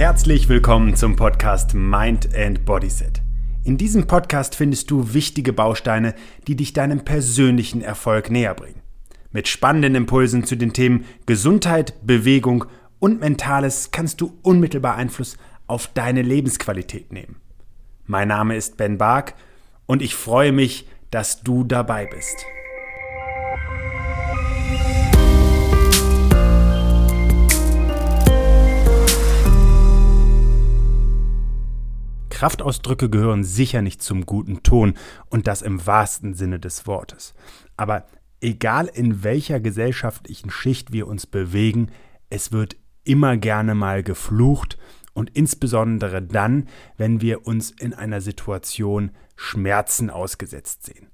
Herzlich willkommen zum Podcast Mind and Bodyset. In diesem Podcast findest du wichtige Bausteine, die dich deinem persönlichen Erfolg näher bringen. Mit spannenden Impulsen zu den Themen Gesundheit, Bewegung und Mentales kannst du unmittelbar Einfluss auf deine Lebensqualität nehmen. Mein Name ist Ben Bark und ich freue mich, dass du dabei bist. Kraftausdrücke gehören sicher nicht zum guten Ton und das im wahrsten Sinne des Wortes. Aber egal in welcher gesellschaftlichen Schicht wir uns bewegen, es wird immer gerne mal geflucht und insbesondere dann, wenn wir uns in einer Situation Schmerzen ausgesetzt sehen.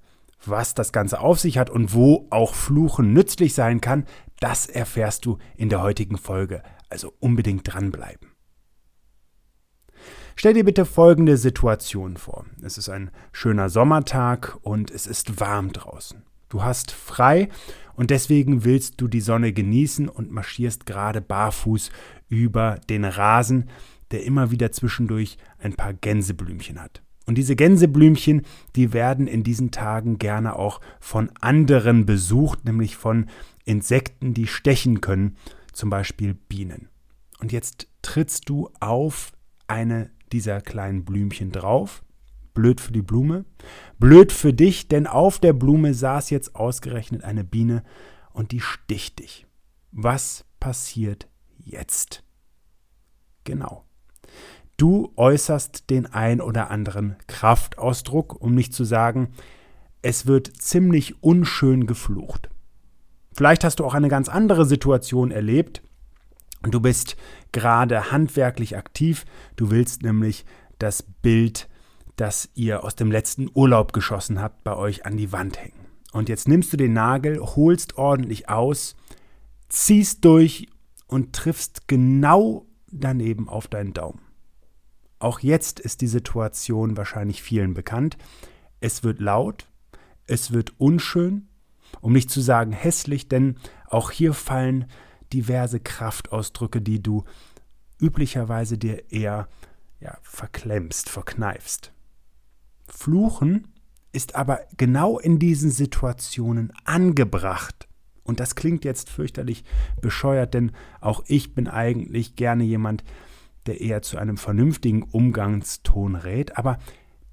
Was das Ganze auf sich hat und wo auch Fluchen nützlich sein kann, das erfährst du in der heutigen Folge. Also unbedingt dranbleiben. Stell dir bitte folgende Situation vor. Es ist ein schöner Sommertag und es ist warm draußen. Du hast frei und deswegen willst du die Sonne genießen und marschierst gerade barfuß über den Rasen, der immer wieder zwischendurch ein paar Gänseblümchen hat. Und diese Gänseblümchen, die werden in diesen Tagen gerne auch von anderen besucht, nämlich von Insekten, die stechen können, zum Beispiel Bienen. Und jetzt trittst du auf eine dieser kleinen Blümchen drauf. Blöd für die Blume. Blöd für dich, denn auf der Blume saß jetzt ausgerechnet eine Biene und die sticht dich. Was passiert jetzt? Genau. Du äußerst den ein oder anderen Kraftausdruck, um nicht zu sagen, es wird ziemlich unschön geflucht. Vielleicht hast du auch eine ganz andere Situation erlebt, du bist gerade handwerklich aktiv. Du willst nämlich das Bild, das ihr aus dem letzten Urlaub geschossen habt, bei euch an die Wand hängen. Und jetzt nimmst du den Nagel, holst ordentlich aus, ziehst durch und triffst genau daneben auf deinen Daumen. Auch jetzt ist die Situation wahrscheinlich vielen bekannt. Es wird laut, es wird unschön, um nicht zu sagen hässlich, denn auch hier fallen diverse Kraftausdrücke, die du üblicherweise dir eher ja, verklemmst, verkneifst. Fluchen ist aber genau in diesen Situationen angebracht. Und das klingt jetzt fürchterlich bescheuert, denn auch ich bin eigentlich gerne jemand, der eher zu einem vernünftigen Umgangston rät. Aber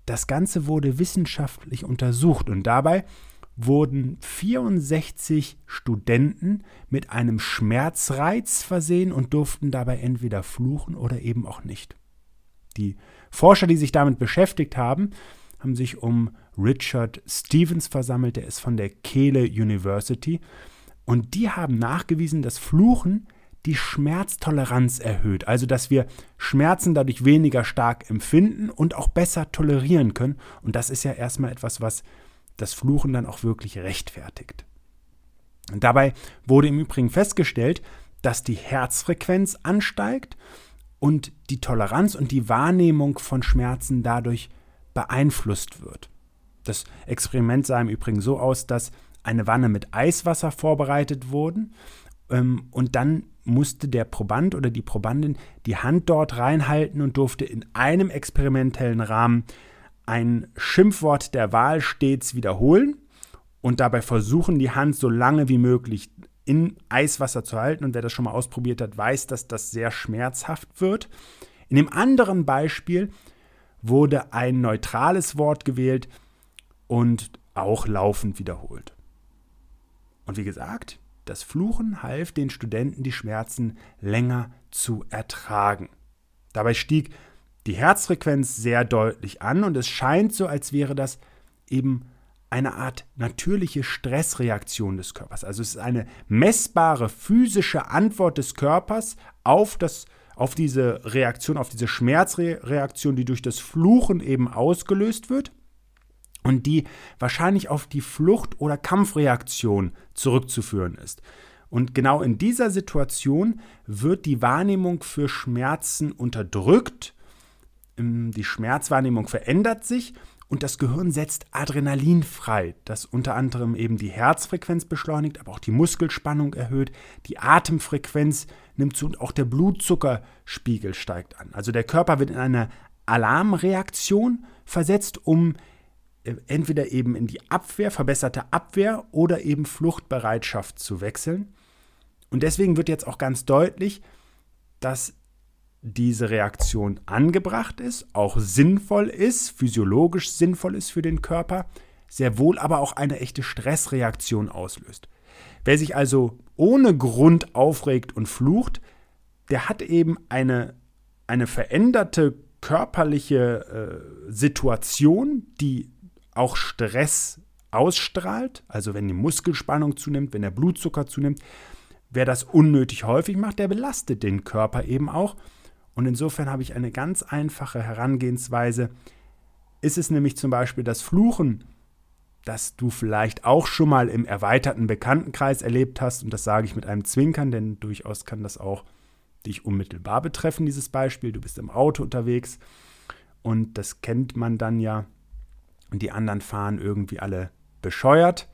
das Ganze wurde wissenschaftlich untersucht und dabei wurden 64 Studenten mit einem Schmerzreiz versehen und durften dabei entweder fluchen oder eben auch nicht. Die Forscher, die sich damit beschäftigt haben, haben sich um Richard Stevens versammelt, der ist von der Kehle University, und die haben nachgewiesen, dass Fluchen die Schmerztoleranz erhöht, also dass wir Schmerzen dadurch weniger stark empfinden und auch besser tolerieren können. Und das ist ja erstmal etwas, was das Fluchen dann auch wirklich rechtfertigt. Und dabei wurde im Übrigen festgestellt, dass die Herzfrequenz ansteigt und die Toleranz und die Wahrnehmung von Schmerzen dadurch beeinflusst wird. Das Experiment sah im Übrigen so aus, dass eine Wanne mit Eiswasser vorbereitet wurde ähm, und dann musste der Proband oder die Probandin die Hand dort reinhalten und durfte in einem experimentellen Rahmen ein Schimpfwort der Wahl stets wiederholen und dabei versuchen, die Hand so lange wie möglich in Eiswasser zu halten. Und wer das schon mal ausprobiert hat, weiß, dass das sehr schmerzhaft wird. In dem anderen Beispiel wurde ein neutrales Wort gewählt und auch laufend wiederholt. Und wie gesagt, das Fluchen half den Studenten, die Schmerzen länger zu ertragen. Dabei stieg die Herzfrequenz sehr deutlich an und es scheint so, als wäre das eben eine Art natürliche Stressreaktion des Körpers. Also es ist eine messbare physische Antwort des Körpers auf, das, auf diese Reaktion, auf diese Schmerzreaktion, die durch das Fluchen eben ausgelöst wird und die wahrscheinlich auf die Flucht- oder Kampfreaktion zurückzuführen ist. Und genau in dieser Situation wird die Wahrnehmung für Schmerzen unterdrückt die Schmerzwahrnehmung verändert sich und das Gehirn setzt Adrenalin frei, das unter anderem eben die Herzfrequenz beschleunigt, aber auch die Muskelspannung erhöht, die Atemfrequenz nimmt zu und auch der Blutzuckerspiegel steigt an. Also der Körper wird in eine Alarmreaktion versetzt, um äh, entweder eben in die Abwehr, verbesserte Abwehr oder eben Fluchtbereitschaft zu wechseln. Und deswegen wird jetzt auch ganz deutlich, dass diese Reaktion angebracht ist, auch sinnvoll ist, physiologisch sinnvoll ist für den Körper, sehr wohl aber auch eine echte Stressreaktion auslöst. Wer sich also ohne Grund aufregt und flucht, der hat eben eine, eine veränderte körperliche äh, Situation, die auch Stress ausstrahlt, also wenn die Muskelspannung zunimmt, wenn der Blutzucker zunimmt, wer das unnötig häufig macht, der belastet den Körper eben auch. Und insofern habe ich eine ganz einfache Herangehensweise. Ist es nämlich zum Beispiel das Fluchen, das du vielleicht auch schon mal im erweiterten Bekanntenkreis erlebt hast, und das sage ich mit einem Zwinkern, denn durchaus kann das auch dich unmittelbar betreffen, dieses Beispiel. Du bist im Auto unterwegs und das kennt man dann ja und die anderen fahren irgendwie alle bescheuert.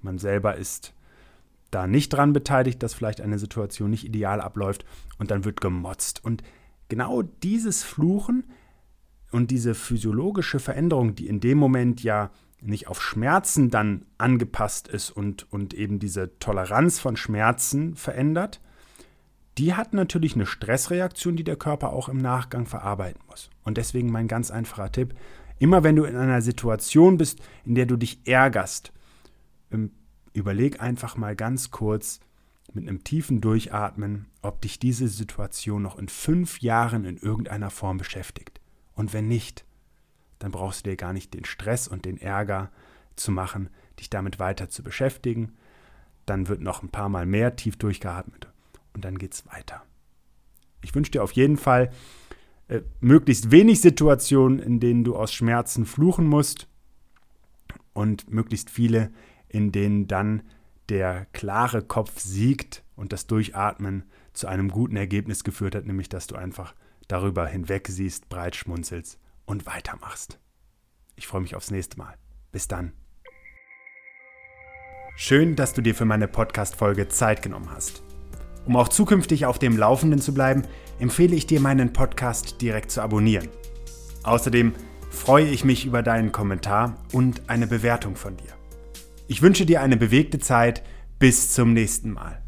Man selber ist da nicht dran beteiligt, dass vielleicht eine Situation nicht ideal abläuft und dann wird gemotzt. Und genau dieses Fluchen und diese physiologische Veränderung, die in dem Moment ja nicht auf Schmerzen dann angepasst ist und, und eben diese Toleranz von Schmerzen verändert, die hat natürlich eine Stressreaktion, die der Körper auch im Nachgang verarbeiten muss. Und deswegen mein ganz einfacher Tipp, Immer wenn du in einer Situation bist, in der du dich ärgerst, ähm, überleg einfach mal ganz kurz mit einem tiefen Durchatmen, ob dich diese Situation noch in fünf Jahren in irgendeiner Form beschäftigt. Und wenn nicht, dann brauchst du dir gar nicht den Stress und den Ärger zu machen, dich damit weiter zu beschäftigen. Dann wird noch ein paar Mal mehr tief durchgeatmet und dann geht's weiter. Ich wünsche dir auf jeden Fall äh, möglichst wenig Situationen, in denen du aus Schmerzen fluchen musst und möglichst viele, in denen dann der klare Kopf siegt und das Durchatmen zu einem guten Ergebnis geführt hat, nämlich dass du einfach darüber hinweg siehst, breit schmunzelst und weitermachst. Ich freue mich aufs nächste Mal. Bis dann. Schön, dass du dir für meine Podcast-Folge Zeit genommen hast. Um auch zukünftig auf dem Laufenden zu bleiben, empfehle ich dir meinen Podcast direkt zu abonnieren. Außerdem freue ich mich über deinen Kommentar und eine Bewertung von dir. Ich wünsche dir eine bewegte Zeit. Bis zum nächsten Mal.